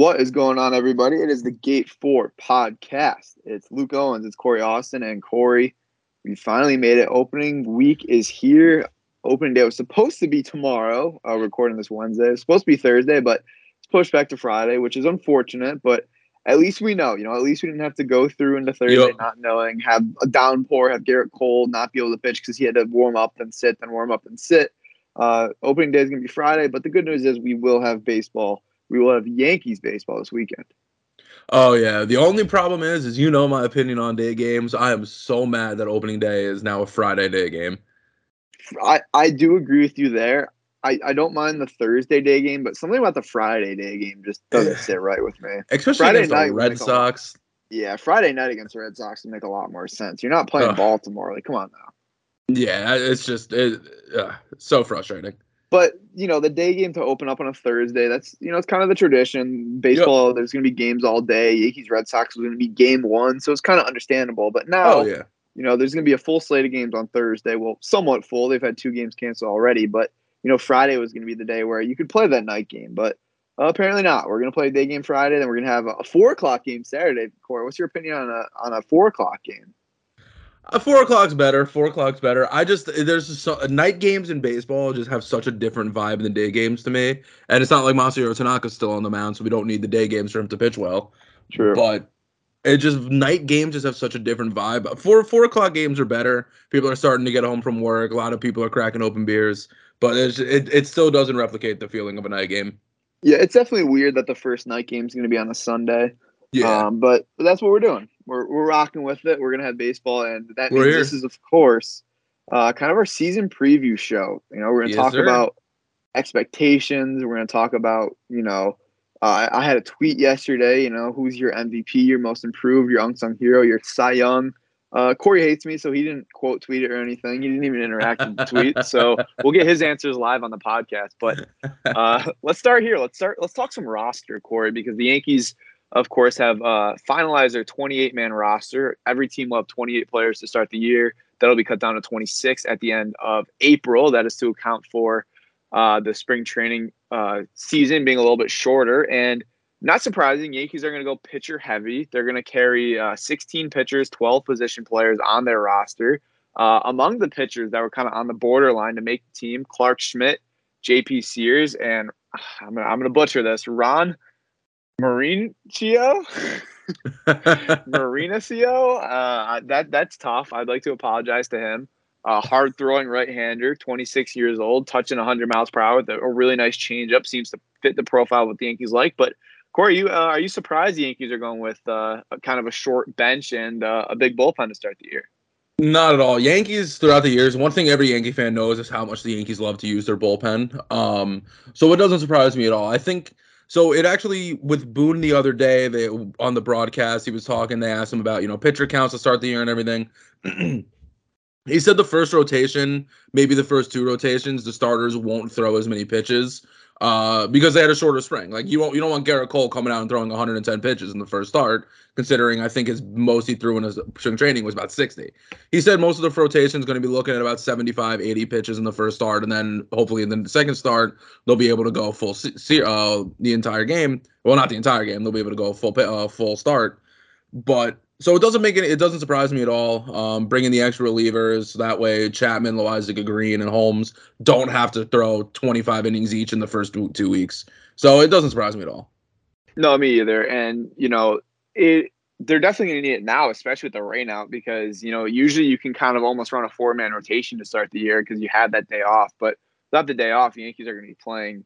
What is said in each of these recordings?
What is going on, everybody? It is the Gate 4 podcast. It's Luke Owens, it's Cory Austin, and Cory. We finally made it. Opening week is here. Opening day was supposed to be tomorrow. Uh, recording this Wednesday. It's supposed to be Thursday, but it's pushed back to Friday, which is unfortunate. But at least we know, you know, at least we didn't have to go through into Thursday Yep. not knowing, have a downpour, have Gerrit Cole not be able to pitch because he had to warm up and sit, then warm up and sit. Uh, opening day is going to be Friday, but the good news is we will have baseball. We will have Yankees baseball this weekend. Oh yeah. The only problem is, is you know my opinion on day games. I am so mad that opening day is now a Friday day game. I, I do agree with you there. I, I don't mind the Thursday day game, but something about the Friday day game just doesn't sit right with me. Especially Friday against night the Red make a Sox. Yeah, Friday night against the Red Sox would make a lot more sense. You're not playing Ugh. Baltimore. Like, come on now. Yeah, it's just it, uh, so frustrating. But you know, the day game to open up on a Thursday, that's you know, it's kind of the tradition. Baseball, there's gonna be games all day. Yankees Red Sox was gonna be game one, so it's kind of understandable. But now Oh yeah. you know, there's gonna be a full slate of games on Thursday. Well, somewhat full. They've had two games canceled already, but you know, Friday was gonna be the day where you could play that night game, but uh, apparently not. We're gonna play a day game Friday, then we're gonna have a four o'clock game Saturday. Cory, what's your opinion on a on a four o'clock game? Uh, four o'clock's better. Four o'clock's better. I just there's just so, night games in baseball just have such a different vibe than day games to me. And it's not like Masahiro Tanaka's still on the mound, so we don't need the day games for him to pitch well. True. But it just night games just have such a different vibe. Four four o'clock games are better. People are starting to get home from work. A lot of people are cracking open beers, but it's, it it still doesn't replicate the feeling of a night game. yeah, it's definitely weird that the first night game is gonna be on a Sunday. Yeah, Um, but, but that's what we're doing. We're, we're rocking with it. We're gonna have baseball, and that We're means here. this is, of course, uh, kind of our season preview show. You know, we're gonna Yes, talk sir. about expectations. We're gonna talk about you know. Uh, I I had a tweet yesterday. You know, who's your MVP, your most improved, your unsung hero, your Cy Young. Uh, Cory hates me, so he didn't quote tweet it or anything. He didn't even interact with the tweet. So we'll get his answers live on the podcast. But uh, let's start here. Let's start. Let's talk some roster, Cory, because the Yankees, of course, have uh, finalized their 28 man roster. Every team will have 28 players to start the year. That'll be cut down to 26 at the end of April. That is to account for uh, the spring training uh, season being a little bit shorter. And not surprising, Yankees are going to go pitcher heavy. They're going to carry uh, 16 pitchers, 12 position players on their roster. Uh, among the pitchers that were kind of on the borderline to make the team, Clarke Schmidt, JP Sears, and I'm I'm gonna butcher this, Ron Marincio, Marinaccio. Uh, that that's tough. I'd like to apologize to him. Uh, hard throwing right hander, 26 years old, touching 100 miles per hour with a, a really nice changeup. Seems to fit the profile what the Yankees like. But Cory, you uh, are you surprised the Yankees are going with uh, a kind of a short bench and uh, a big bullpen to start the year? Not at all. Yankees throughout the years, one thing every Yankee fan knows is how much the Yankees love to use their bullpen. Um, so it doesn't surprise me at all. I think so. It actually with Boone the other day, they on the broadcast, he was talking. They asked him about you know pitcher counts to start the year and everything. he said the first rotation, maybe the first two rotations, the starters won't throw as many pitches uh, because they had a shorter spring. Like you don't you don't want Gerrit Cole coming out and throwing 110 pitches in the first start, considering I think his most he threw in his spring training was about 60. He said most of the rotation is going to be looking at about 75, 80 pitches in the first start, and then hopefully in the second start they'll be able to go full se- uh, the entire game. Well, not the entire game. They'll be able to go full uh, full start, but. So it doesn't make it. It doesn't surprise me at all. Um, bringing the extra relievers that way, Chapman, Loaisiga, Green, and Holmes don't have to throw 25 innings each in the first two, two weeks. So it doesn't surprise me at all. No, me either. And you know, it they're definitely going to need it now, especially with the rain out, because you know usually you can kind of almost run a four man rotation to start the year because you had that day off. But without the day off, the Yankees are going to be playing.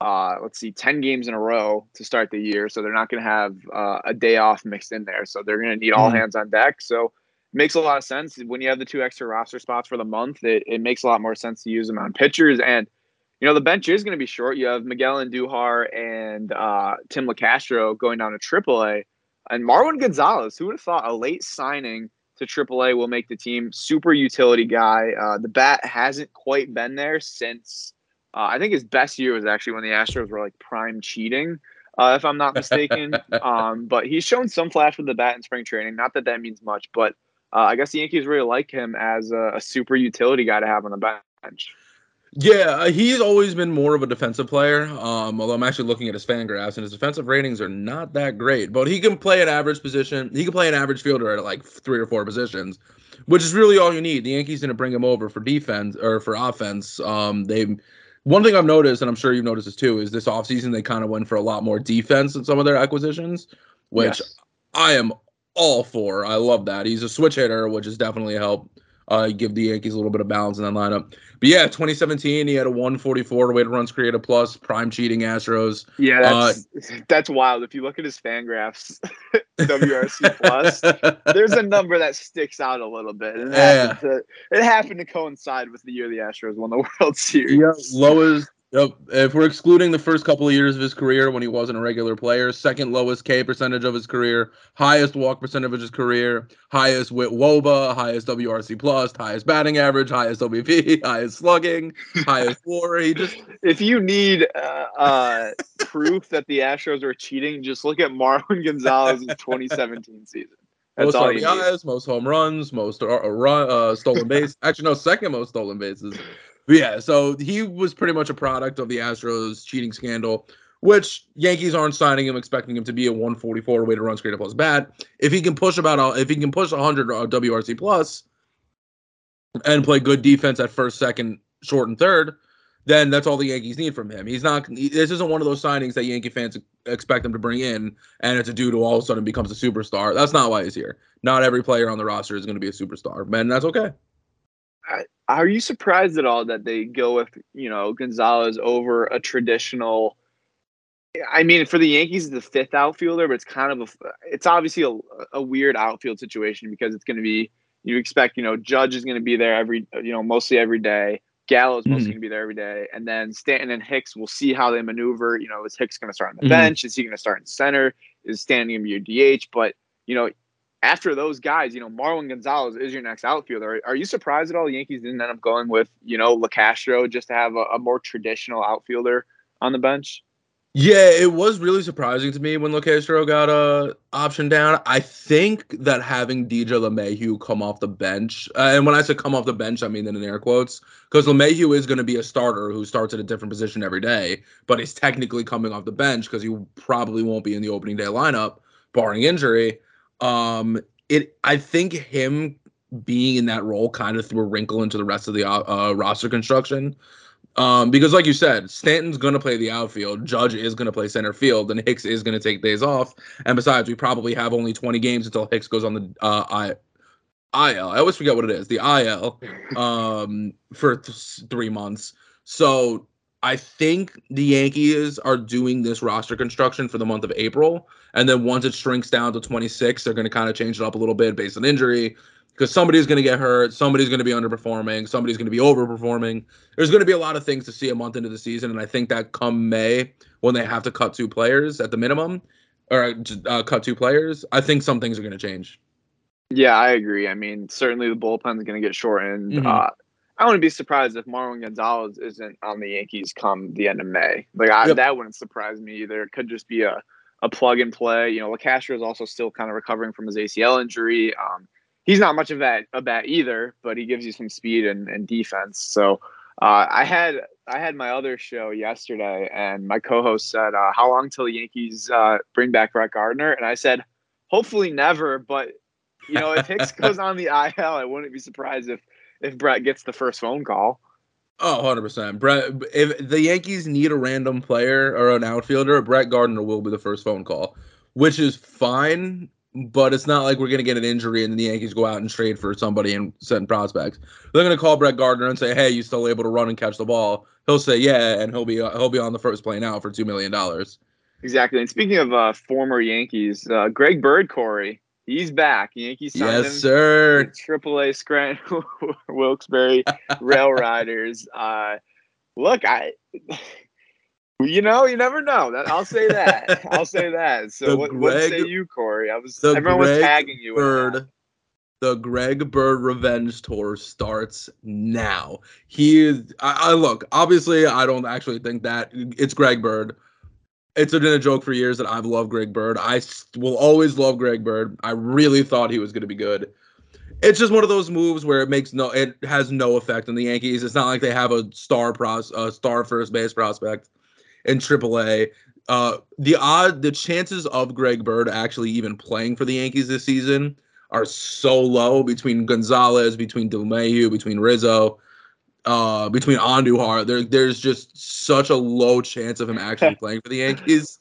Uh, let's see, ten games in a row to start the year, so they're not going to have uh, a day off mixed in there. So they're going to need all Mhm. hands on deck. So it makes a lot of sense when you have the two extra roster spots for the month. It, it makes a lot more sense to use them on pitchers and you know, the bench is going to be short. You have Miguel Andujar and uh, Tim Locastro going down to AAA. And Marwin Gonzalez, who would have thought a late signing to AAA will make the team super utility guy. Uh, the bat hasn't quite been there since uh, I think his best year was actually when the Astros were like prime cheating, uh, if I'm not mistaken. um, but he's shown some flash with the bat in spring training. Not that that means much, but uh, I guess the Yankees really like him as a, a super utility guy to have on the bench. Yeah, uh, he's always been more of a defensive player. Um, although I'm actually looking at his FanGraphs and his defensive ratings are not that great. But he can play an average position. He can play an average fielder at like three or four positions, which is really all you need. The Yankees didn't bring him over for defense or for offense. Um, they one thing I've noticed, and I'm sure you've noticed this too, is this offseason they kind of went for a lot more defense in some of their acquisitions, which yes. I am all for. I love that. He's a switch hitter, which has definitely helped uh, give the Yankees a little bit of balance in that lineup. But yeah, 2017, he had a 144 weighted runs created plus prime cheating Astros. Yeah, that's, uh, that's wild. If you look at his FanGraphs, WRC plus, there's a number that sticks out a little bit. And it, yeah. happened to, it happened to coincide with the year the Astros won the World Series. Yeah, lowest Yep. If we're excluding the first couple of years of his career when he wasn't a regular player, second lowest K percentage of his career, highest walk percentage of his career, highest with WOBA, highest WRC plus, highest batting average, highest OBP, highest slugging, highest WAR. He just if you need uh, uh, proof that the Astros are cheating, just look at Marwin Gonzalez's 2017 season. That's most RBIs, most home runs, most uh, run, uh, stolen base. Actually, no, second most stolen bases. Yeah, so he was pretty much a product of the Astros cheating scandal, which Yankees aren't signing him, expecting him to be a 144 weighted runs created plus bat. If he can push about if he can push 100 uh, WRC plus and play good defense at first, second, short, and third, then that's all the Yankees need from him. He's not. This isn't one of those signings that Yankee fans expect him to bring in, and it's a dude who all of a sudden becomes a superstar. That's not why he's here. Not every player on the roster is going to be a superstar, and that's okay. Are you surprised at all that they go with you know Gonzalez over a traditional? I mean, for the Yankees, the fifth outfielder, but it's kind of a it's obviously a, a weird outfield situation because it's going to be you expect you know Judge is going to be there every you know mostly every day. Gallo's mm-hmm. mostly going to be there every day, and then Stanton and Hicks. We'll see how they maneuver. You know, is Hicks going to start on the mm-hmm. bench? Is he going to start in center? Is Stanton going to be your DH? But you know, after those guys, you know, Marwin Gonzalez is your next outfielder. Are, you surprised at all the Yankees didn't end up going with, you know, Locastro just to have a, a more traditional outfielder on the bench? Yeah, it was really surprising to me when Locastro got a uh, option down. I think that having DJ LeMahieu come off the bench, uh, and when I say come off the bench, I mean in air quotes, because LeMahieu is going to be a starter who starts at a different position every day, but he's technically coming off the bench because he probably won't be in the opening day lineup, barring injury. Um, it I think him being in that role kind of threw a wrinkle into the rest of the uh, uh, roster construction. Um, because like you said, Stanton's gonna play the outfield, Judge is gonna play center field, and Hicks is gonna take days off. And besides, we probably have only 20 games until Hicks goes on the uh, I, IL. I always forget what it is, the IL, um, for th- three months. So I think the Yankees are doing this roster construction for the month of April. And then once it shrinks down to 26, they're going to kind of change it up a little bit based on injury because somebody's going to get hurt. Somebody's going to be underperforming. Somebody's going to be overperforming. There's going to be a lot of things to see a month into the season. And I think that come May, when they have to cut two players at the minimum or uh, cut two players, I think some things are going to change. Yeah, I agree. I mean, certainly the bullpen is going to get shortened. Mm-hmm. Uh, I wouldn't be surprised if Marwin Gonzalez isn't on the Yankees come the end of May. Like I, yep. that wouldn't surprise me either. It could just be a, a plug and play. You know, Locastro is also still kind of recovering from his ACL injury. Um, he's not much of that a bat either, but he gives you some speed and, and defense. So uh, I had I had my other show yesterday, and my co-host said, uh, "How long till the Yankees uh, bring back Brett Gardner?" And I said, "Hopefully never." But you know, if Hicks goes on the IL, I wouldn't be surprised if if Brett gets the first phone call. Oh, 100%. Brett, if the Yankees need a random player or an outfielder, Brett Gardner will be the first phone call, which is fine, but it's not like we're going to get an injury and the Yankees go out and trade for somebody and send prospects. They're going to call Brett Gardner and say, "Hey, you still able to run and catch the ball?" He'll say, "Yeah," and he'll be he'll be on the first plane out for 2 million dollars. Exactly. And speaking of uh, former Yankees, uh, Greg Bird, Cory, He's back. Yankees signed yes, him. sir. Triple A Scranton Wilkes-Barre Rail Riders. Uh, look, I, you know, you never know. That I'll say that. I'll say that. So what, Greg, what, say you, Cory? I was everyone Greg was tagging you. Bird, the Greg Bird Revenge Tour starts now. He is. I, I look. Obviously, I don't actually think that it's Greg Bird it's been a joke for years that I've loved Greg Bird. I will always love Greg Bird. I really thought he was going to be good. it's just one of those moves where it makes no it has no effect on the Yankees. It's not like they have a star pros a star first base prospect in AAA. Uh, the odd the chances of Greg Bird actually even playing for the Yankees this season are so low between Gonzalez, between DJ LeMahieu, between Rizzo, uh, between Andujar. There, there's just such a low chance of him actually playing for the Yankees.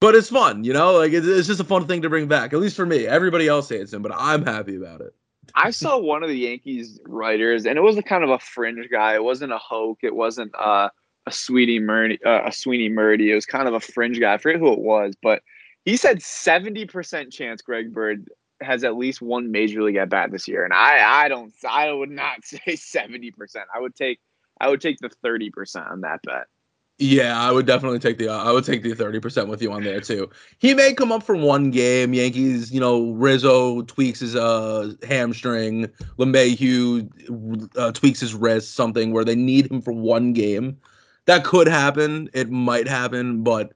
But it's fun, you know. Like it's, it's just a fun thing to bring back. At least for me. Everybody else hates him, but I'm happy about it. I saw one of the Yankees writers, and it was a kind of a fringe guy. It wasn't a Hoch. It wasn't uh, a Sweetie Murdy. Uh, a Sweeny Murti. It was kind of a fringe guy. I forget who it was, but he said seventy percent chance Greg Bird has at least one major league at bat this year, and I I don't I would not say seventy percent. I would take I would take the thirty percent on that bet. Yeah, I would definitely take the uh, I would take the thirty percent with you on there too. He may come up for one game. Yankees, you know, Rizzo tweaks his uh hamstring. LeMahieu uh, tweaks his wrist. Something where they need him for one game. That could happen. It might happen, but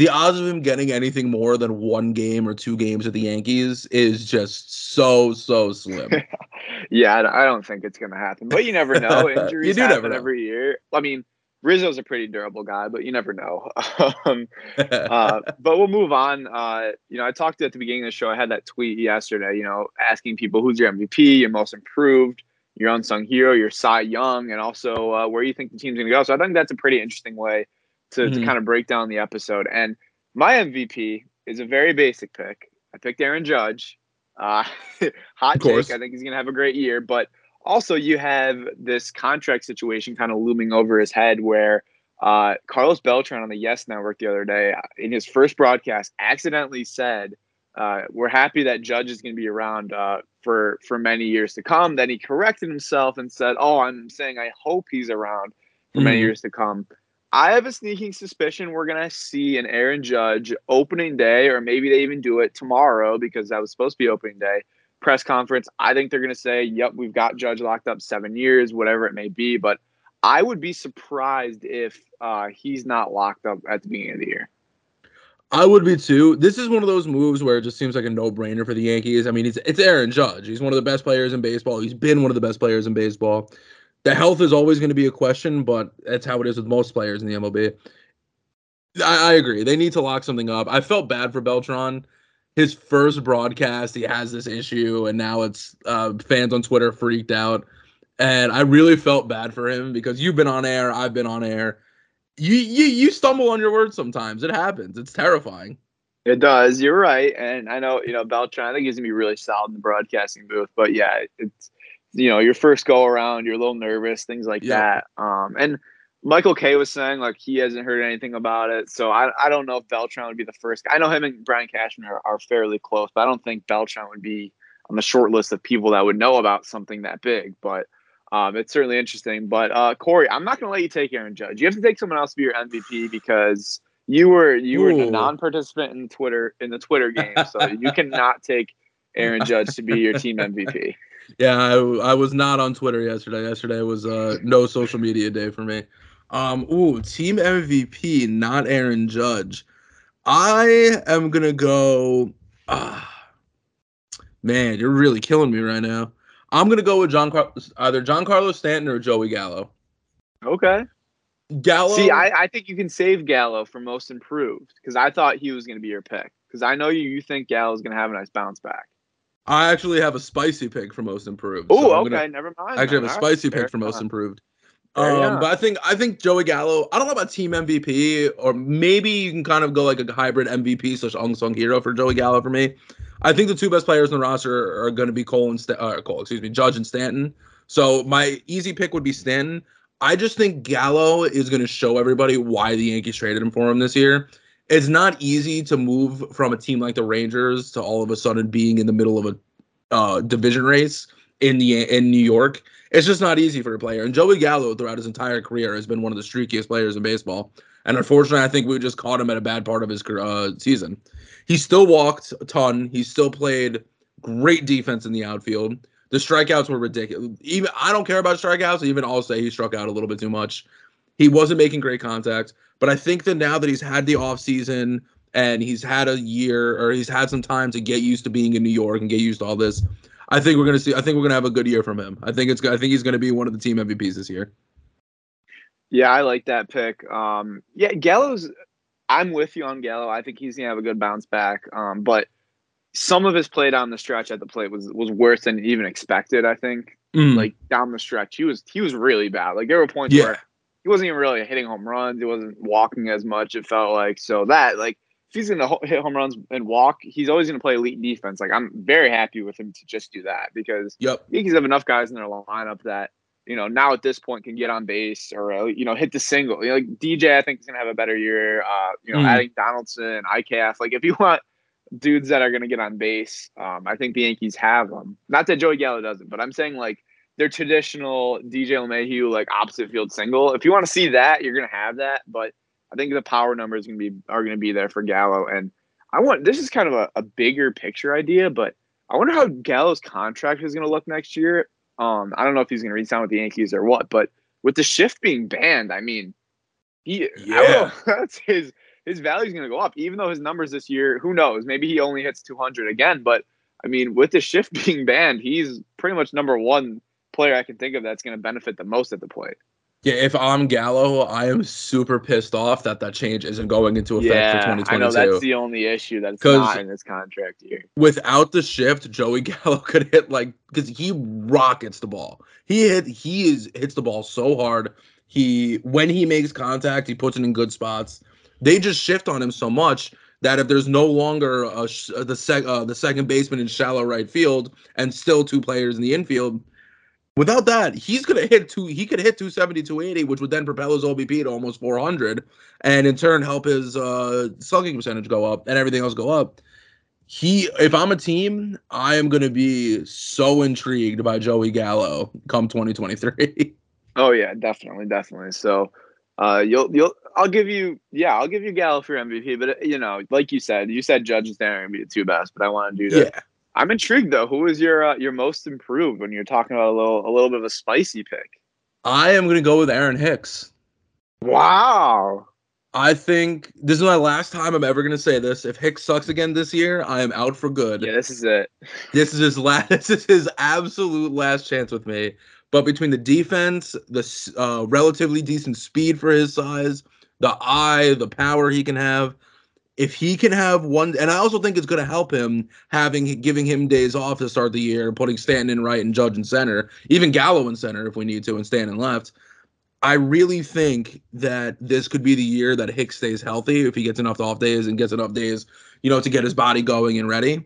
the odds of him getting anything more than one game or two games at the Yankees is just so so slim. yeah, I don't think it's going to happen, but you never know. Injuries you do happen never know. every year. I mean Rizzo's a pretty durable guy, but you never know. um, uh, but we'll move on. Uh, you know, I talked at the beginning of the show. I had that tweet yesterday. You know, asking people who's your MVP, your most improved, your unsung hero, your Cy Young, and also uh, where you think the team's going to go. So I think that's a pretty interesting way to, mm-hmm. to kind of break down the episode. And my MVP is a very basic pick. I picked Aaron Judge. Uh, hot take. I think he's going to have a great year, but also you have this contract situation kind of looming over his head where uh, Carlos Beltran on the Yes Network the other day uh, in his first broadcast accidentally said, uh, "We're happy that Judge is going to be around uh, for for many years to come." Then he corrected himself and said, "Oh, I'm saying I hope he's around for mm-hmm. many years to come." I have a sneaking suspicion we're gonna see an Aaron Judge opening day, or maybe they even do it tomorrow because that was supposed to be opening day press conference. I think they're going to say, yep, we've got Judge locked up seven years, whatever it may be. But I would be surprised if uh, he's not locked up at the beginning of the year. I would be too. This is one of those moves where it just seems like a no-brainer for the Yankees. I mean, it's it's Aaron Judge. He's one of the best players in baseball. He's been one of the best players in baseball. The health is always going to be a question, but that's how it is with most players in the MLB. I, I agree. They need to lock something up. I felt bad for Beltran his first broadcast, he has this issue, and now it's uh, fans on Twitter freaked out. And I really felt bad for him because you've been on air, I've been on air. You you you stumble on your words sometimes. It happens. It's terrifying. It does. You're right. And I know, you know, Beltran, I think he's gonna be really solid in the broadcasting booth. But yeah, it's you know, your first go around, you're a little nervous, things like yeah. that. Um and Michael Kay was saying like he hasn't heard anything about it, so I, I don't know if Beltran would be the first. I know him and Brian Cashman are, are fairly close, but I don't think Beltran would be on the short list of people that would know about something that big. But um, it's certainly interesting. But uh, Cory, I'm not going to let you take Aaron Judge. You have to take someone else to be your MVP because you were you were a non-participant in Twitter in the Twitter game, so you cannot take Aaron Judge to be your team MVP. Yeah, I, I was not on Twitter yesterday. Yesterday was uh, no social media day for me. Um, ooh, team MVP, not Aaron Judge. I am gonna go. Ah, man, you're really killing me right now. I'm gonna go with John Car- either Giancarlo Stanton or Joey Gallo. Okay. Gallo. See, I, I think you can save Gallo for most improved because I thought he was gonna be your pick because I know you you think Gallo's gonna have a nice bounce back. I actually have a spicy pick for most improved. Oh, so okay, gonna, never mind. I actually have a spicy pick for most improved. Um, but I think I think Joey Gallo. I don't know about team MVP, or maybe you can kind of go like a hybrid MVP slash unsung hero for Joey Gallo for me. I think the two best players in the roster are going to be Cole and St- uh, Cole, excuse me, Judge and Stanton. So my easy pick would be Stanton. I just think Gallo is going to show everybody why the Yankees traded him for him this year. It's not easy to move from a team like the Rangers to all of a sudden being in the middle of a uh, division race in the in New York it's just not easy for a player. And Joey Gallo, throughout his entire career, has been one of the streakiest players in baseball. And unfortunately, I think we just caught him at a bad part of his uh, season. He still walked a ton. He still played great defense in the outfield. The strikeouts were ridiculous. Even I don't care about strikeouts. Even I'll say he struck out a little bit too much. He wasn't making great contact. But I think that now that he's had the offseason and he's had a year or he's had some time to get used to being in New York and get used to all this, I think we're gonna see. I think we're gonna have a good year from him. I think it's. I think he's gonna be one of the team MVPs this year. Yeah, I like that pick. Um, yeah, Gallo's. I'm with you on Gallo. I think he's gonna have a good bounce back. Um, but some of his play down the stretch at the plate was was worse than even expected. I think. Mm. Like down the stretch, he was he was really bad. Like there were points Yeah. where he wasn't even really hitting home runs. He wasn't walking as much. It felt like so that like if he's gonna hit home runs and walk, he's always gonna play elite defense. Like I'm very happy with him to just do that because Yep. Yankees have enough guys in their lineup that you know now at this point can get on base or uh, you know hit the single. You know, like DJ, I think is gonna have a better year. Uh, you know, Mm. adding Donaldson, IKF. Like if you want dudes that are gonna get on base, um, I think the Yankees have them. Not that Joey Gallo doesn't, but I'm saying like their traditional DJ LeMahieu like opposite field single. If you want to see that, you're gonna have that. But I think the power numbers gonna be are gonna be there for Gallo. And I want this is kind of a, a bigger picture idea, but I wonder how Gallo's contract is gonna look next year. Um, I don't know if he's gonna re-sign with the Yankees or what, but with the shift being banned, I mean, he I Yeah. don't know, that's his his value is gonna go up, even though his numbers this year, who knows? Maybe he only hits 200 again, but I mean, with the shift being banned, he's pretty much number one player I can think of that's going to benefit the most at the plate. Yeah, if I'm Gallo, I am super pissed off that that change isn't going into effect for yeah, 2022. I know that's the only issue that's not in this contract year. Without the shift, Joey Gallo could hit like because he rockets the ball. He hit he is hits the ball so hard. He when he makes contact, he puts it in good spots. They just shift on him so much that if there's no longer a, the sec uh, the second baseman in shallow right field and still two players in the infield, without that, he's gonna hit two. He could hit 270, 280, which would then propel his OBP to almost 400, and in turn help his uh, slugging percentage go up and everything else go up. He, if I'm a team, I am gonna be so intrigued by Joey Gallo come 2023. Oh yeah, definitely, definitely. So, uh, you'll you'll I'll give you yeah I'll give you Gallo for MVP, but uh, you know, like you said, you said Judge is there and be the two best, but I want to do that. yeah, I'm intrigued though. Who is your uh, your most improved when you're talking about a little a little bit of a spicy pick? I am gonna go with Aaron Hicks. Wow. I think this is my last time I'm ever gonna say this. If Hicks sucks again this year, I am out for good. Yeah, this is it. This is his last. This is his absolute last chance with me. But between the defense, the uh, relatively decent speed for his size, the eye, the power he can have, if he can have one, and I also think it's going to help him having giving him days off to start the year, putting Stanton in right and Judge in center, even Gallo in center if we need to, and Stanton left. I really think that this could be the year that Hicks stays healthy if he gets enough off days and gets enough days, you know, to get his body going and ready.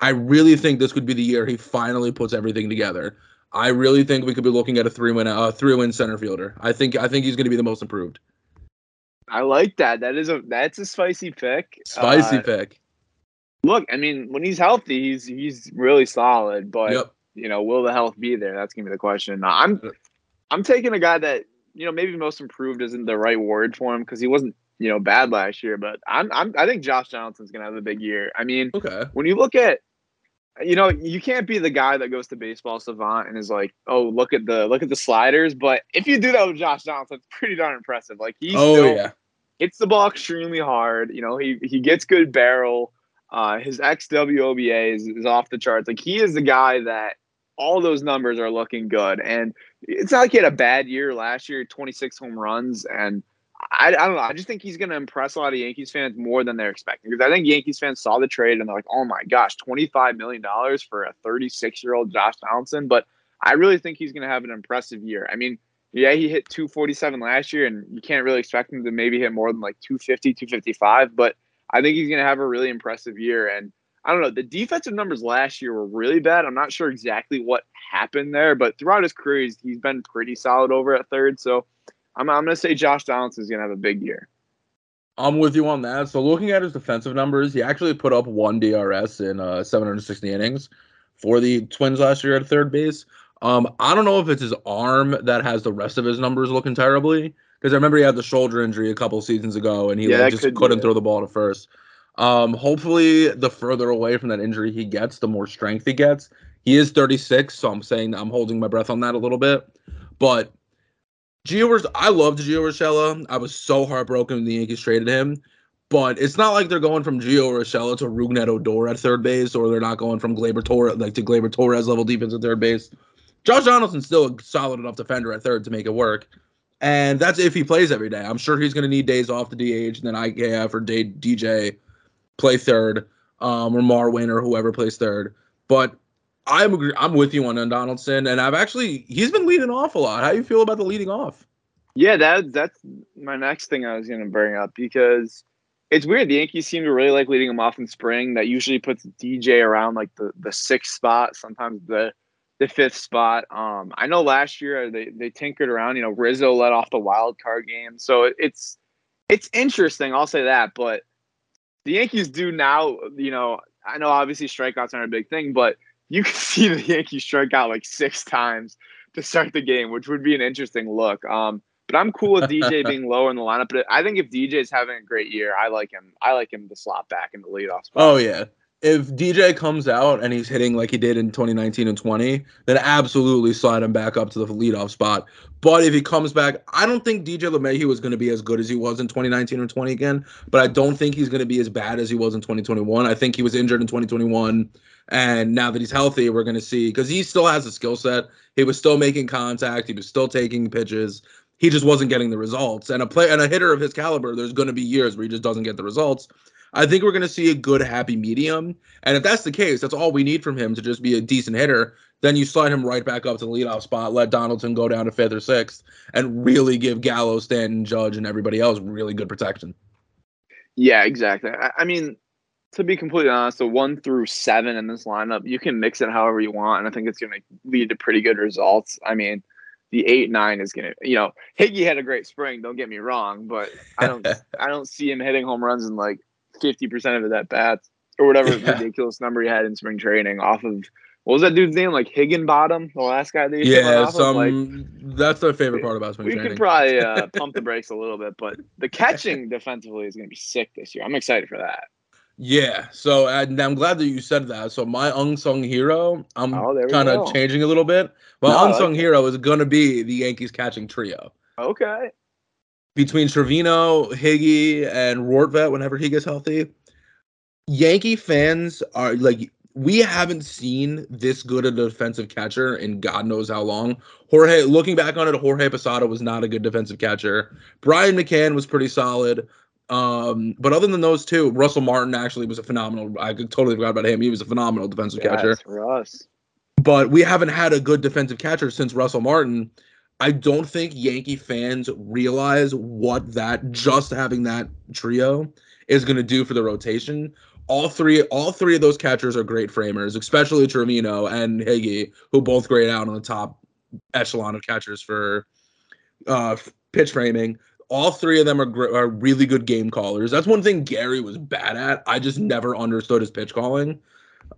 I really think this could be the year he finally puts everything together. I really think we could be looking at a three win uh, three win center fielder. I think I think he's going to be the most improved. I like that. That is a that's a spicy pick. Spicy Uh, pick. Look, I mean, when he's healthy, he's he's really solid. But Yep. you know, will the health be there? That's gonna be the question. I'm I'm taking a guy that you know maybe most improved isn't the right word for him because he wasn't you know bad last year. But I'm I'm I think Josh Johnson's gonna have a big year. I mean, Okay. when you look at you know you can't be the guy that goes to baseball savant and is like oh look at the look at the sliders but if you do that with josh johnson it's pretty darn impressive like he's oh still yeah. Hits the ball extremely hard you know he he gets good barrel uh his xwoba is, is off the charts like he is the guy that all those numbers are looking good and it's not like he had a bad year last year 26 home runs and I, I don't know. I just think he's going to impress a lot of Yankees fans more than they're expecting because I think Yankees fans saw the trade and they're like, "Oh my gosh, twenty five million dollars for a thirty six year old Josh Donaldson." But I really think he's going to have an impressive year. I mean, yeah, he hit two forty seven last year, and you can't really expect him to maybe hit more than like 250, 255. But I think he's going to have a really impressive year. And I don't know, the defensive numbers last year were really bad. I'm not sure exactly what happened there, but throughout his career, he's, he's been pretty solid over at third. So I'm, I'm going to say Josh Donaldson is going to have a big year. I'm with you on that. So looking at his defensive numbers, he actually put up one DRS in uh, 760 innings for the Twins last year at third base. Um, I don't know if it's his arm that has the rest of his numbers looking terribly because I remember he had the shoulder injury a couple seasons ago and he Yeah, like, just could couldn't throw the ball to first. Um, hopefully, the further away from that injury he gets, the more strength he gets. He is 36, so I'm saying I'm holding my breath on that a little bit. But Gio, I loved Gio Urshela. I was so heartbroken when the Yankees traded him. But it's not like they're going from Gio Urshela to Rougned Odor at third base, or they're not going from Gleyber Torres like to Gleyber Torres level defense at third base. Josh Donaldson's still a solid enough defender at third to make it work. And that's if he plays every day. I'm sure he's going to need days off the DH, and then IKF or DJ play third, um, or Marwin or whoever plays third. But I'm I'm with you on Donaldson, and I've actually he's been leading off a lot. How do you feel about the leading off? Yeah, that that's my next thing I was going to bring up because it's weird. The Yankees seem to really like leading him off in spring. That usually puts DJ around like the the sixth spot, sometimes the the fifth spot. Um, I know last year they they tinkered around. You know, Rizzo let off the wild card game, so it's it's interesting. I'll say that, but the Yankees do now. You know, I know obviously strikeouts aren't a big thing, but you can see the Yankees strike out like six times to start the game, which would be an interesting look. Um, but I'm cool with DJ being lower in the lineup. But I think if DJ is having a great year, I like him. I like him to slot back in the leadoff spot. Oh yeah. If DJ comes out and he's hitting like he did in 2019 and 20, then absolutely slide him back up to the leadoff spot. But if he comes back, I don't think DJ LeMahieu is going to be as good as he was in 2019 or 20 again. But I don't think he's going to be as bad as he was in 2021. I think he was injured in 2021. And now that he's healthy, we're going to see because he still has a skill set. He was still making contact. He was still taking pitches he just wasn't getting the results. And a play and a hitter of his caliber, there's going to be years where he just doesn't get the results. I think we're going to see a good happy medium. And if that's the case, that's all we need from him to just be a decent hitter. Then you slide him right back up to the leadoff spot, let Donaldson go down to fifth or sixth, and really give Gallo, Stanton, Judge, and everybody else really good protection. Yeah, exactly. I, I mean, to be completely honest, the one through seven in this lineup, you can mix it however you want, and I think it's going to lead to pretty good results. I mean, the eight nine is gonna you know Higgy had a great spring. Don't get me wrong, but I don't I don't see him hitting home runs in like fifty percent of his at bats or whatever yeah. ridiculous number he had in spring training off of what was that dude's name? Like Higginbottom, the last guy that yeah, some like, that's the favorite part about spring we training. We could probably uh, pump the brakes a little bit, but the catching defensively is going to be sick this year. I'm excited for that. Yeah, so and I'm glad that you said that. So my unsung hero, I'm oh, kind of changing a little bit. My no, unsung like hero is going to be the Yankees catching trio. Okay. Between Trevino, Higgy, and Rortvedt, whenever he gets healthy, Yankee fans are like we haven't seen this good a defensive catcher in God knows how long. Jorge, looking back on it, Jorge Posada was not a good defensive catcher. Brian McCann was pretty solid. Um, but other than those two, Russell Martin actually was a phenomenal. I totally forgot about him. He was a phenomenal defensive yes, catcher. Russ. But we haven't had a good defensive catcher since Russell Martin. I don't think Yankee fans realize what that just having that trio is going to do for the rotation. All three, all three of those catchers are great framers, especially Trevino and Higgy, who both grade out on the top echelon of catchers for uh, pitch framing all three of them are, gr- are really good game callers. That's one thing Gary was bad at. I just never understood his pitch calling.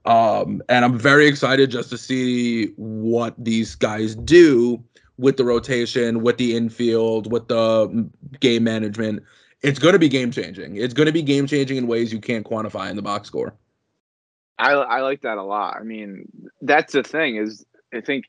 Um, and I'm very excited just to see what these guys do with the rotation, with the infield, with the game management. It's going to be game changing. It's going to be game changing in ways you can't quantify in the box score. I I like that a lot. I mean, that's the thing is I think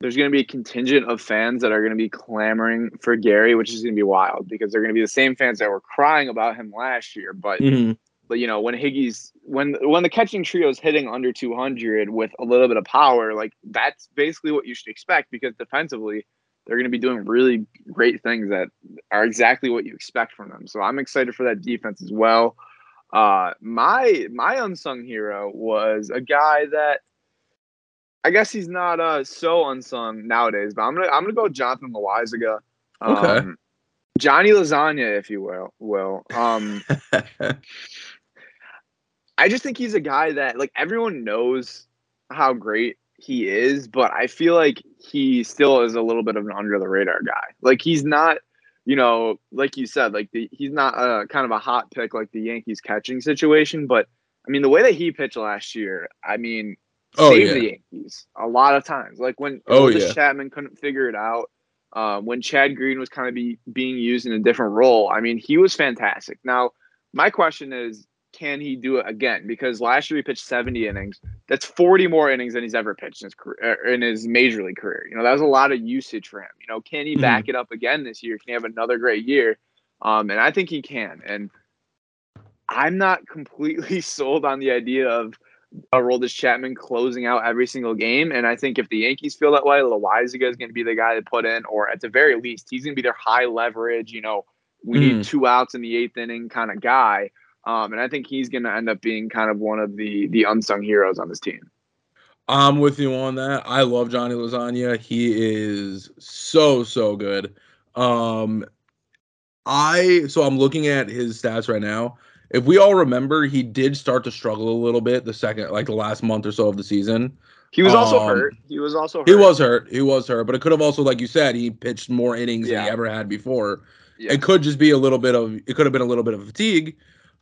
there's going to be a contingent of fans that are going to be clamoring for Gary, which is going to be wild because they're going to be the same fans that were crying about him last year. But, mm-hmm. But you know, when Higgy's when when the catching trio is hitting under 200 with a little bit of power, like that's basically what you should expect because defensively they're going to be doing really great things that are exactly what you expect from them. So I'm excited for that defense as well. Uh, my my unsung hero was a guy that I guess he's not uh so unsung nowadays, but I'm gonna I'm gonna go Jonathan Loaisiga. Um, okay. Johnny Lasagna, if you will. Will. Um, I just think he's a guy that like everyone knows how great he is, but I feel like he still is a little bit of an under the radar guy. Like he's not, you know, like you said, like the, he's not a kind of a hot pick like the Yankees catching situation, but I mean the way that he pitched last year, I mean, oh, saved yeah. the Yankees a lot of times. Like when oh, yeah. Chapman couldn't figure it out, um, when Chad Green was kind of be, being used in a different role. I mean, he was fantastic. Now, my question is, can he do it again? Because last year he pitched 70 innings. That's 40 more innings than he's ever pitched in his career, er, in his major league career. You know, that was a lot of usage for him. You know, can he mm-hmm. back it up again this year? Can he have another great year? Um, and I think he can. And I'm not completely sold on the idea of Aroldis Chapman closing out every single game. And I think if the Yankees feel that way, Loaisiga is going to be the guy to put in, or at the very least, he's going to be their high leverage, you know, we mm. need two outs in the eighth inning kind of guy. Um, and I think he's going to end up being kind of one of the the unsung heroes on this team. I'm with you on that. I love Johnny Lasagna. He is so so good. Um, I so I'm looking at his stats right now. If we all remember, he did start to struggle a little bit the second, like the last month or so of the season. He was also um, hurt. He was also hurt. He was hurt. He was hurt, but it could have also, like you said, he pitched more innings yeah. than he ever had before. Yeah. It could just be a little bit of it could have been a little bit of fatigue,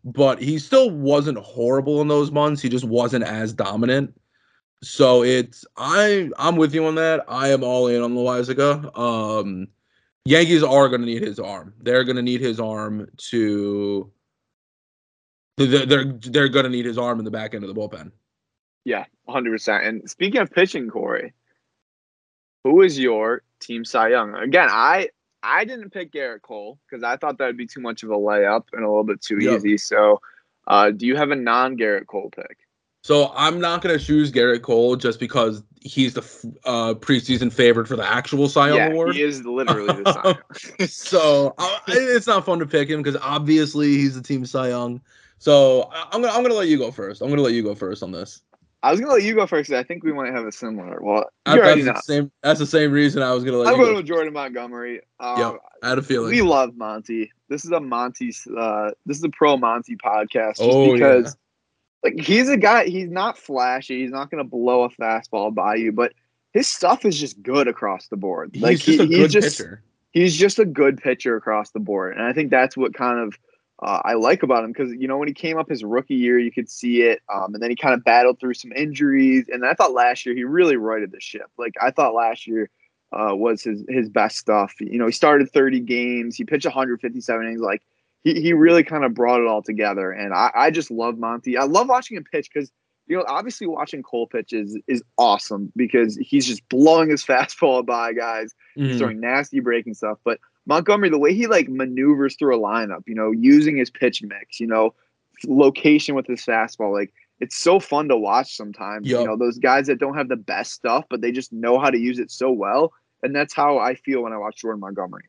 but he still wasn't horrible in those months. He just wasn't as dominant. So it's I I'm with you on that. I am all in on Loaisiga. Um Yankees are going to need his arm. They're going to need his arm to. They're they're, going to need his arm in the back end of the bullpen. Yeah, hundred percent. And speaking of pitching, Cory, who is your team Cy Young? Again, I I didn't pick Gerrit Cole because I thought that would be too much of a layup and a little bit too yep. easy. So, uh, do you have a non Gerrit Cole pick? So I'm not going to choose Gerrit Cole just because he's the uh, preseason favorite for the actual Cy Young yeah, Award. He is literally the Cy Young. so uh, it's not fun to pick him because obviously he's the team Cy Young. So I'm gonna I'm gonna let you go first. I'm gonna let you go first on this. I was gonna let you go first. I think we might have a similar. Well, that's the same. That's the same reason I was gonna let. I'm going go with Jordan Montgomery. Um, yep, I had a feeling. We love Monty. This is a Monty. Uh, this is a pro Monty podcast. Just oh, because like he's a guy. He's not flashy. He's not going to blow a fastball by you, but his stuff is just good across the board. Like he's just he, a good he's just, pitcher. He's just a good pitcher across the board, and I think that's what kind of uh, I like about him because you know when he came up his rookie year, you could see it, um, and then he kind of battled through some injuries, and I thought last year he really righted the ship. Like I thought last year uh, was his his best stuff. You know, he started 30 games, he pitched 157 innings, like he, he really kind of brought it all together. And I, I just love Monty. I love watching him pitch because, you know, obviously watching Cole pitch is, is awesome because he's just blowing his fastball by guys, mm-hmm. throwing nasty breaking stuff. But Montgomery, the way he like maneuvers through a lineup, you know, using his pitch mix, you know, location with his fastball, like it's so fun to watch sometimes. Yep. You know, those guys that don't have the best stuff, but they just know how to use it so well. And that's how I feel when I watch Jordan Montgomery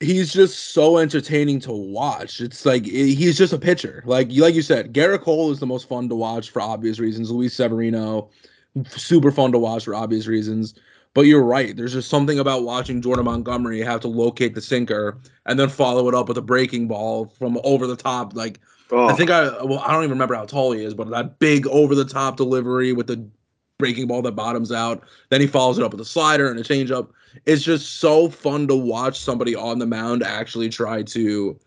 he's just so entertaining to watch. It's like eh, he's just a pitcher. Like you like you said, Gerrit Cole is the most fun to watch for obvious reasons. Luis Severino, super fun to watch for obvious reasons. But you're right. There's just something about watching Jordan Montgomery have to locate the sinker and then follow it up with a breaking ball from over the top. Like oh. I think I well I don't even remember how tall he is, but that big over the top delivery with the breaking ball that bottoms out. Then he follows it up with a slider and a changeup it's just so fun to watch somebody on the mound actually try to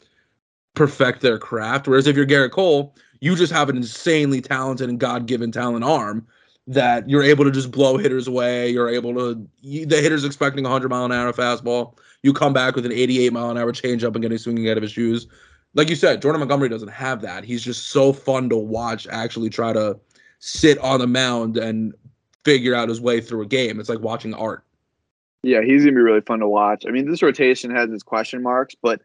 perfect their craft. Whereas if you're Gerrit Cole, you just have an insanely talented and God given talent arm that you're able to just blow hitters away. You're able to, you, the hitter's expecting a 100 mile an hour fastball. You come back with an 88 mile an hour changeup and getting swinging out of his shoes. Like you said, Jordan Montgomery doesn't have that. He's just so fun to watch actually try to sit on the mound and figure out his way through a game. It's like watching art. Yeah, he's gonna be really fun to watch. I mean, this rotation has its question marks, but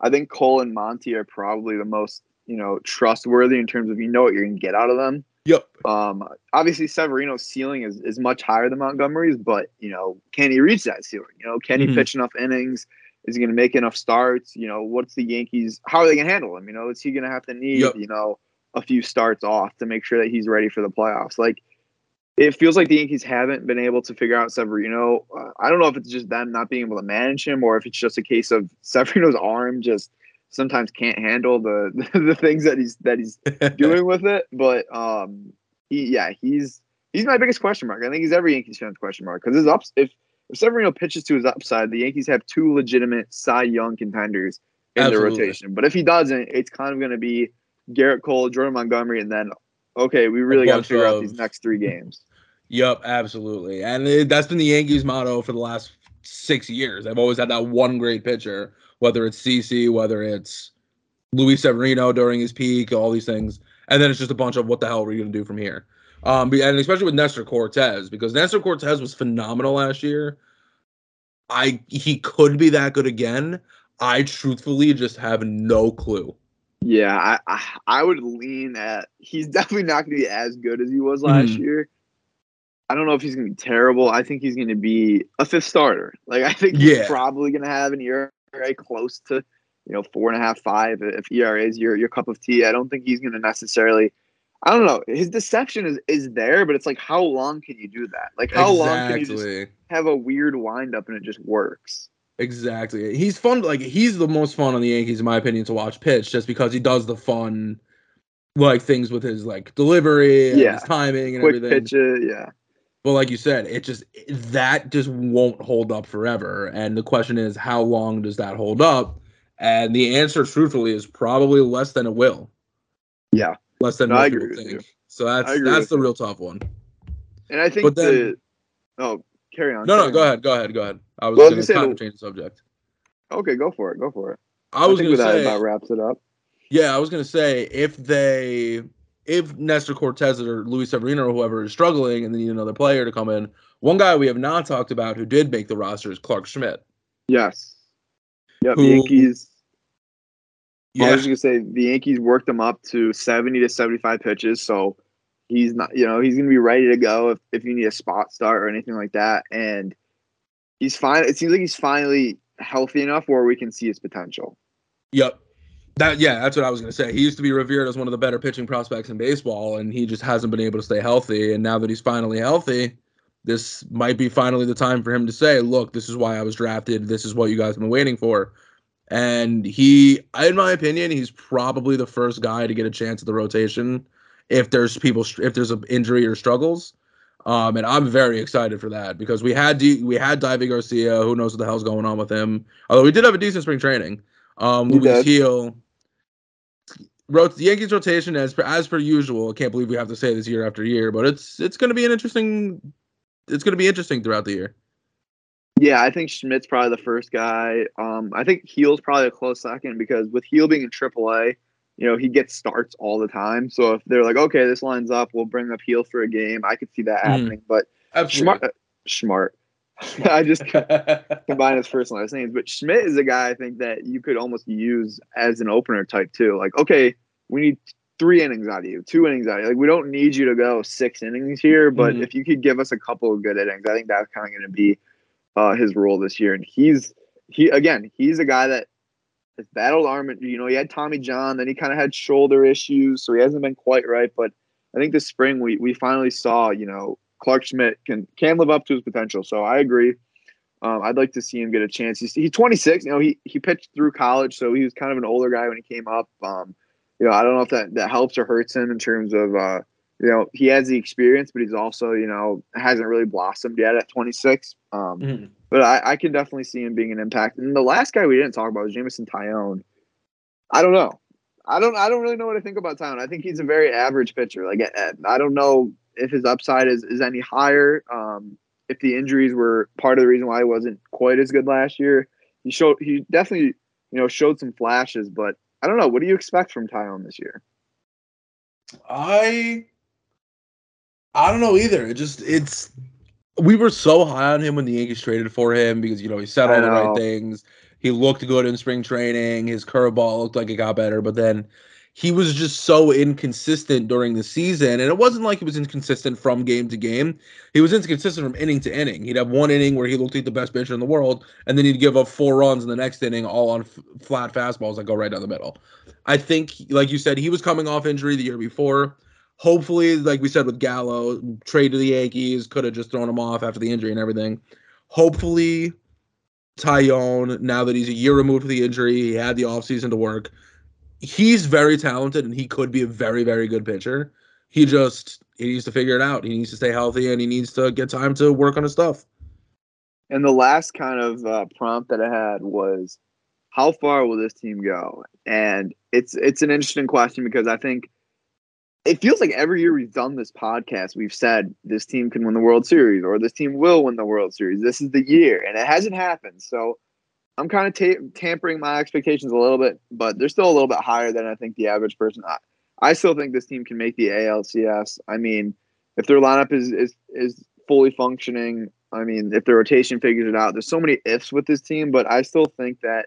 I think Cole and Monty are probably the most you know trustworthy in terms of you know what you're gonna get out of them. Yep. Um, obviously Severino's ceiling is, is much higher than Montgomery's, but you know, can he reach that ceiling? You know, can he mm-hmm. pitch enough innings? Is he going to make enough starts? You know, what's the Yankees? How are they going to handle him? You know, is he going to have to need yep. you know a few starts off to make sure that he's ready for the playoffs? Like, it feels like the Yankees haven't been able to figure out Severino. Uh, I don't know if it's just them not being able to manage him or if it's just a case of Severino's arm just sometimes can't handle the the things that he's that he's doing with it. But um, he yeah he's he's my biggest question mark. I think he's every Yankees fan's question mark because his ups if if Severino pitches to his upside, the Yankees have two legitimate Cy Young contenders in Absolutely. the rotation. But if he doesn't, it's kind of going to be Gerrit Cole, Jordan Montgomery, and then okay, we really got to figure of, out these next three games. Yep, absolutely. And it, that's been the Yankees' motto for the last six years. They've always had that one great pitcher, whether it's CC, whether it's Luis Severino during his peak, all these things. And then it's just a bunch of what the hell are we going to do from here? Um, and especially with Nestor Cortes, because Nestor Cortes was phenomenal last year. I he could be that good again. I truthfully just have no clue. Yeah, I, I, I would lean at he's definitely not going to be as good as he was last Mhm. year. I don't know if he's going to be terrible. I think he's going to be a fifth starter. Like I think he's Yeah. probably going to have an ERA close to you know four and a half, five. Uh, if ERA is your your cup of tea, I don't think he's going to necessarily. I don't know. His deception is is there, but it's like how long can you do that? Like how long can you just have a weird windup and it just works? Exactly. He's fun. Like he's the most fun on the Yankees, in my opinion, to watch pitch, just because he does the fun, like things with his like delivery and Yeah. his timing and Quick everything. yeah. But like you said, it just that just won't hold up forever. And the question is, how long does that hold up? And the answer, truthfully, is probably less than it will. Yeah. Less than No, I agree think. you. So that's that's the you. real tough one. And I think But then- the oh carry on. No, no, carry go on. ahead, go ahead, go ahead. I was Well, gonna gonna kind of change the subject. Okay, go for it. Go for it. I was think gonna that say, about wraps it up. yeah, I was gonna say if they, if Nestor Cortes or Luis Severino or whoever is struggling and they need another player to come in, one guy we have not talked about who did make the roster is Clarke Schmidt. Yes. Yep. Who- the Yankees. I Yeah, was just gonna say the Yankees worked him up to seventy to seventy-five pitches, so he's not. You know, he's gonna be ready to go if if you need a spot start or anything like that. And he's fine. It seems like he's finally healthy enough where we can see his potential. Yep. That yeah, that's what I was gonna say. He used to be revered as one of the better pitching prospects in baseball, and he just hasn't been able to stay healthy. And now that he's finally healthy, this might be finally the time for him to say, "Look, this is why I was drafted. This is what you guys have been waiting for." And he, in my opinion, he's probably the first guy to get a chance at the rotation if there's people if there's an injury or struggles. Um, and I'm very excited for that because we had D, we had Deivi Garcia. Who knows what the hell's going on with him? Although we did have a decent spring training. Um, We Luis. Gil. Wrote the Yankees rotation as per as per usual. I can't believe we have to say this year after year, but it's it's going to be an interesting. It's going to be interesting throughout the year. Yeah, I think Schmidt's probably the first guy. Um, I think Gil's probably a close second because with Gil being in AAA, you know, he gets starts all the time. So if they're like, okay, this lines up, we'll bring up Heel for a game. I could see that Mhm. happening. But smart, uh, smart. I just combine his first and last names. But Schmidt is a guy I think that you could almost use as an opener type too. Like, okay, we need three innings out of you, two innings out of you. Like, we don't need you to go six innings here, but Mhm. if you could give us a couple of good innings, I think that's kind of going to be uh, his role this year. And he's he again, he's a guy that has battled arm. You know, he had Tommy John, then he kind of had shoulder issues, so he hasn't been quite right. But I think this spring we we finally saw, you know, Clarke Schmidt can can live up to his potential. So I agree. Um, I'd like to see him get a chance. He's, he's 26. You know, he he pitched through college, so he was kind of an older guy when he came up. Um, you know, I don't know if that that helps or hurts him in terms of uh, you know, he has the experience, but he's also you know hasn't really blossomed yet at 26. Um, Mhm. but I, I can definitely see him being an impact. And the last guy we didn't talk about was Jameson Taillon. I don't know. I don't. I don't really know what I think about Taillon. I think he's a very average pitcher. Like I, I don't know if his upside is, is any higher. Um, if the injuries were part of the reason why he wasn't quite as good last year, he showed. He definitely you know showed some flashes, but I don't know. What do you expect from Taillon this year? I I don't know either. It just it's we were so high on him when the Yankees traded for him because you know he said all the right things. He looked good in spring training. His curveball looked like it got better, but then he was just so inconsistent during the season. And it wasn't like he was inconsistent from game to game. He was inconsistent from inning to inning. He'd have one inning where he looked like the best pitcher in the world, and then he'd give up four runs in the next inning, all on f- flat fastballs that go right down the middle. I think, like you said, he was coming off injury the year before. Hopefully, like we said with Gallo, trade to the Yankees could have just thrown him off after the injury and everything. Hopefully, Taillon, now that he's a year removed from the injury, he had the offseason to work. He's very talented and he could be a very, very good pitcher. He just he needs to figure it out. He needs to stay healthy and he needs to get time to work on his stuff. And the last kind of uh, prompt that I had was, how far will this team go? And it's it's an interesting question because I think it feels like every year we've done this podcast, we've said this team can win the World Series or this team will win the World Series. This is the year, and it hasn't happened. So I'm kind of ta- tampering my expectations a little bit, but they're still a little bit higher than I think the average person. I, I still think this team can make the ALCS. I mean, if their lineup is is is fully functioning, I mean, if the rotation figures it out, there's so many ifs with this team, but I still think that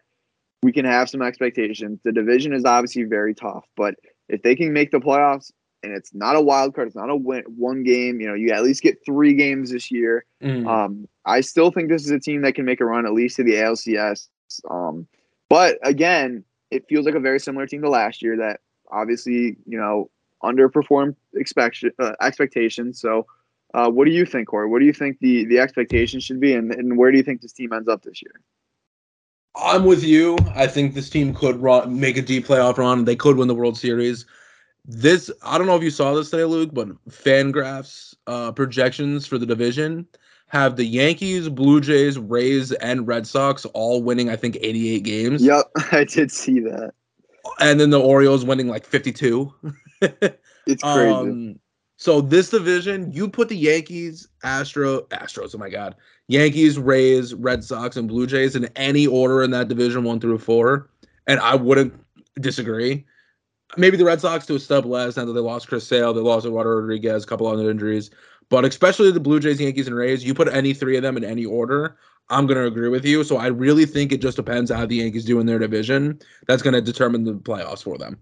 we can have some expectations. The division is obviously very tough, but if they can make the playoffs and it's not a wild card, it's not a win, one game, you know, you at least get three games this year. Mm. Um, I still think this is a team that can make a run at least to the ALCS. Um, but again, it feels like a very similar team to last year that obviously, you know, underperformed expect- uh, expectations. So, uh, what do you think, Cory? What do you think the the expectations should be, and, and where do you think this team ends up this year? I'm with you. I think this team could run, make a deep playoff run. They could win the World Series. This I don't know if you saw this today, Luke, but FanGraphs uh, projections for the division have the Yankees, Blue Jays, Rays, and Red Sox all winning. I think 88 games. Yep, I did see that. And then the Orioles winning like 52. it's crazy. Um, so this division, you put the Yankees, Astro, Astros. Oh my God, Yankees, Rays, Red Sox, and Blue Jays in any order in that division, one through four, and I wouldn't disagree. Maybe the Red Sox to a step less now that they lost Chris Sale, they lost Eduardo Rodriguez, a couple other injuries, but especially the Blue Jays, Yankees, and Rays. You put any three of them in any order, I'm going to agree with you. So I really think it just depends how the Yankees do in their division. That's going to determine the playoffs for them.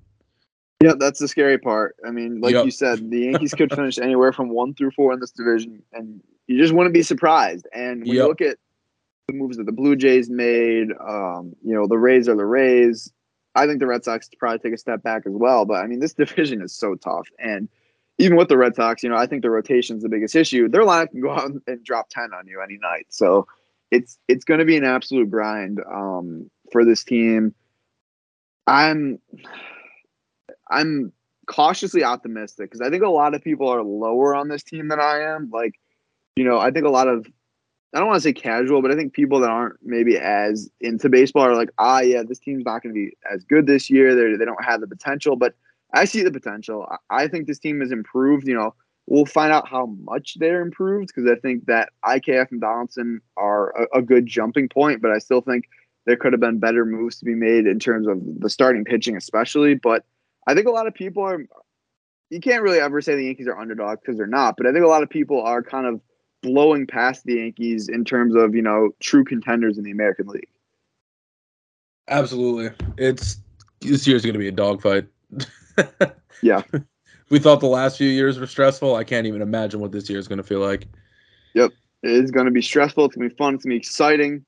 Yeah, that's the scary part. I mean, like yep. you said, the Yankees could finish anywhere from one through four in this division, and you just wouldn't be surprised. And when yep. you look at the moves that the Blue Jays made, um, you know, the Rays are the Rays. I think the Red Sox probably take a step back as well. But I mean, this division is so tough, and even with the Red Sox, you know, I think the rotation is the biggest issue. Their lineup can go out and drop ten on you any night, so it's it's going to be an absolute grind um, for this team. I'm I'm cautiously optimistic because I think a lot of people are lower on this team than I am. Like, you know, I think a lot of I don't want to say casual, but I think people that aren't maybe as into baseball are like, ah, yeah, this team's not going to be as good this year. They they don't have the potential, but I see the potential. I think this team has improved. You know, we'll find out how much they're improved because I think that IKF and Donaldson are a, a good jumping point, but I still think there could have been better moves to be made in terms of the starting pitching, especially. But I think a lot of people are. You can't really ever say the Yankees are underdogs because they're not, but I think a lot of people are kind of blowing past the Yankees in terms of you know true contenders in the American League. Absolutely, it's this year's going to be a dogfight. yeah, we thought the last few years were stressful. I can't even imagine what this year is going to feel like. Yep, it is going to be stressful. It's going to be fun. It's going to be exciting.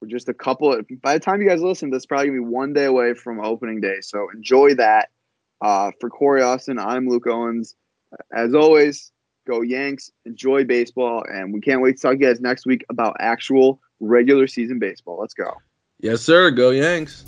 We're just a couple. Of, by the time you guys listen, that's probably gonna be one day away from opening day. So enjoy that. Uh, for Cory Austin, I'm Luke Owens. As always, go Yanks. Enjoy baseball, and we can't wait to talk to you guys next week about actual regular season baseball. Let's go. Yes, sir. Go Yanks.